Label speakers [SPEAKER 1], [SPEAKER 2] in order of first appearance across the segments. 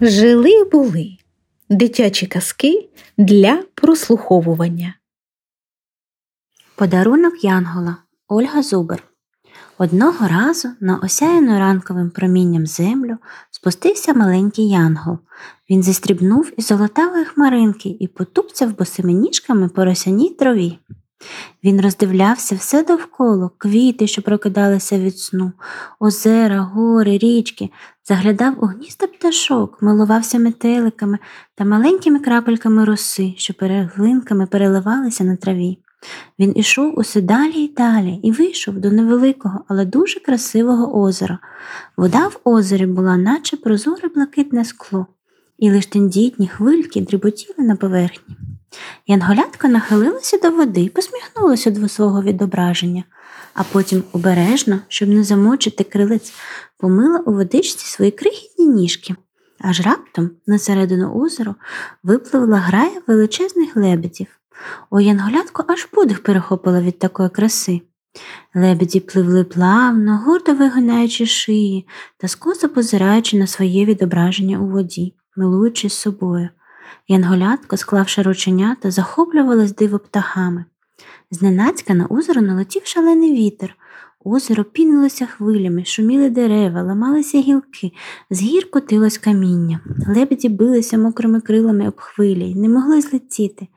[SPEAKER 1] Жили були дитячі казки для прослуховування.
[SPEAKER 2] Подарунок Янгола Ольга Зубер. Одного разу на осяяну ранковим промінням землю спустився маленький янгол. Він зістрібнув із золотавої хмаринки і потупцяв босими ніжками по росяній траві. Він роздивлявся все довкола, квіти, що прокидалися від сну, озера, гори, річки, заглядав у гнізда пташок, милувався метеликами та маленькими крапельками роси, що переглинками переливалися на траві. Він ішов усе далі й далі і вийшов до невеликого, але дуже красивого озера. Вода в озері була, наче прозоре блакитне скло, і лиш тендітні хвильки дріботіли на поверхні. Янголятка нахилилася до води і посміхнулася до свого відображення, а потім обережно, щоб не замочити крилець, помила у водичці свої крихітні ніжки. Аж раптом на середину озера випливла грая величезних лебедів. У янголятку аж подих перехопила від такої краси. Лебеді пливли плавно, гордо вигинаючи шиї та скоса позираючи на своє відображення у воді, милуючись собою. Янголятко, склавши рученята, захоплювалась диво птахами. Зненацька на озеро налетів шалений вітер. Озеро пінилося хвилями, шуміли дерева, ламалися гілки, з гір котилось каміння. Лебеді билися мокрими крилами об хвилі й не могли злетіти.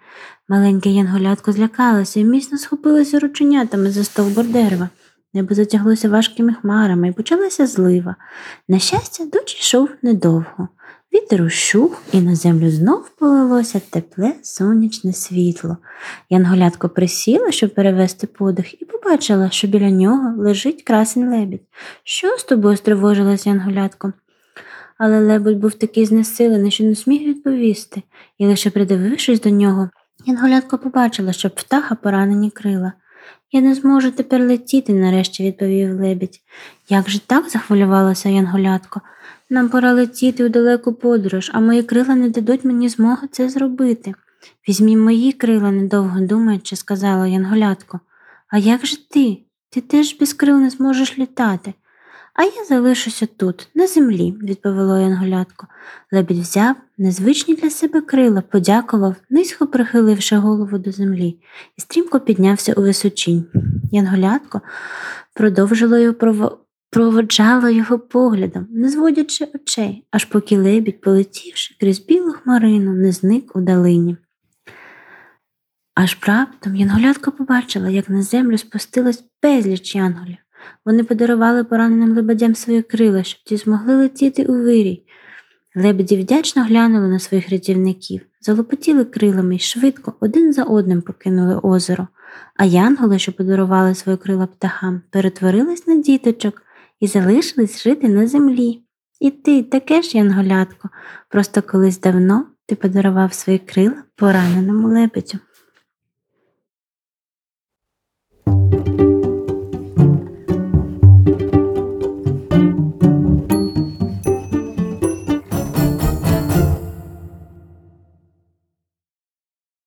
[SPEAKER 2] Маленьке янголятко злякалося і міцно схопилося рученятами за стовбур дерева. Небо затяглося важкими хмарами і почалася злива. На щастя, дощ йшов недовго. Вітер ущух, і на землю знов полилося тепле сонячне світло. Янголятко присіла, щоб перевести подих, і побачила, що біля нього лежить красень лебідь. Що з тобою стривожилась Янголятко? Але лебедь був такий знесилений, що не сміг відповісти, і лише придивившись до нього, Янголятко побачила, що птаха поранені крила. Я не зможу тепер летіти, нарешті відповів лебідь. Як же так захвилювалася Янголятко? Нам пора летіти у далеку подорож, а мої крила не дадуть мені змоги це зробити. Візьмі мої крила, недовго думаючи, сказала Янголятко. А як же ти? Ти теж без крил не зможеш літати. А я залишуся тут, на землі, відповіло Янголятко. Лебідь взяв незвичні для себе крила, подякував, низько прихиливши голову до землі, і стрімко піднявся у височінь. Янголятко продовжило його прово... проводжало його поглядом, не зводячи очей, аж поки лебідь, полетівши крізь білу хмарину, не зник у долині. Аж раптом Янголятко побачила, як на землю спустилось безліч янголів. Вони подарували пораненим лебедям свої крила, щоб ті змогли летіти у вирій. Лебеді вдячно глянули на своїх рятівників, залопотіли крилами і швидко один за одним покинули озеро, а янголи, що подарували свої крила птахам, перетворились на діточок і залишились жити на землі. І ти таке ж, янголятко, просто колись давно ти подарував свої крила пораненому лебедю.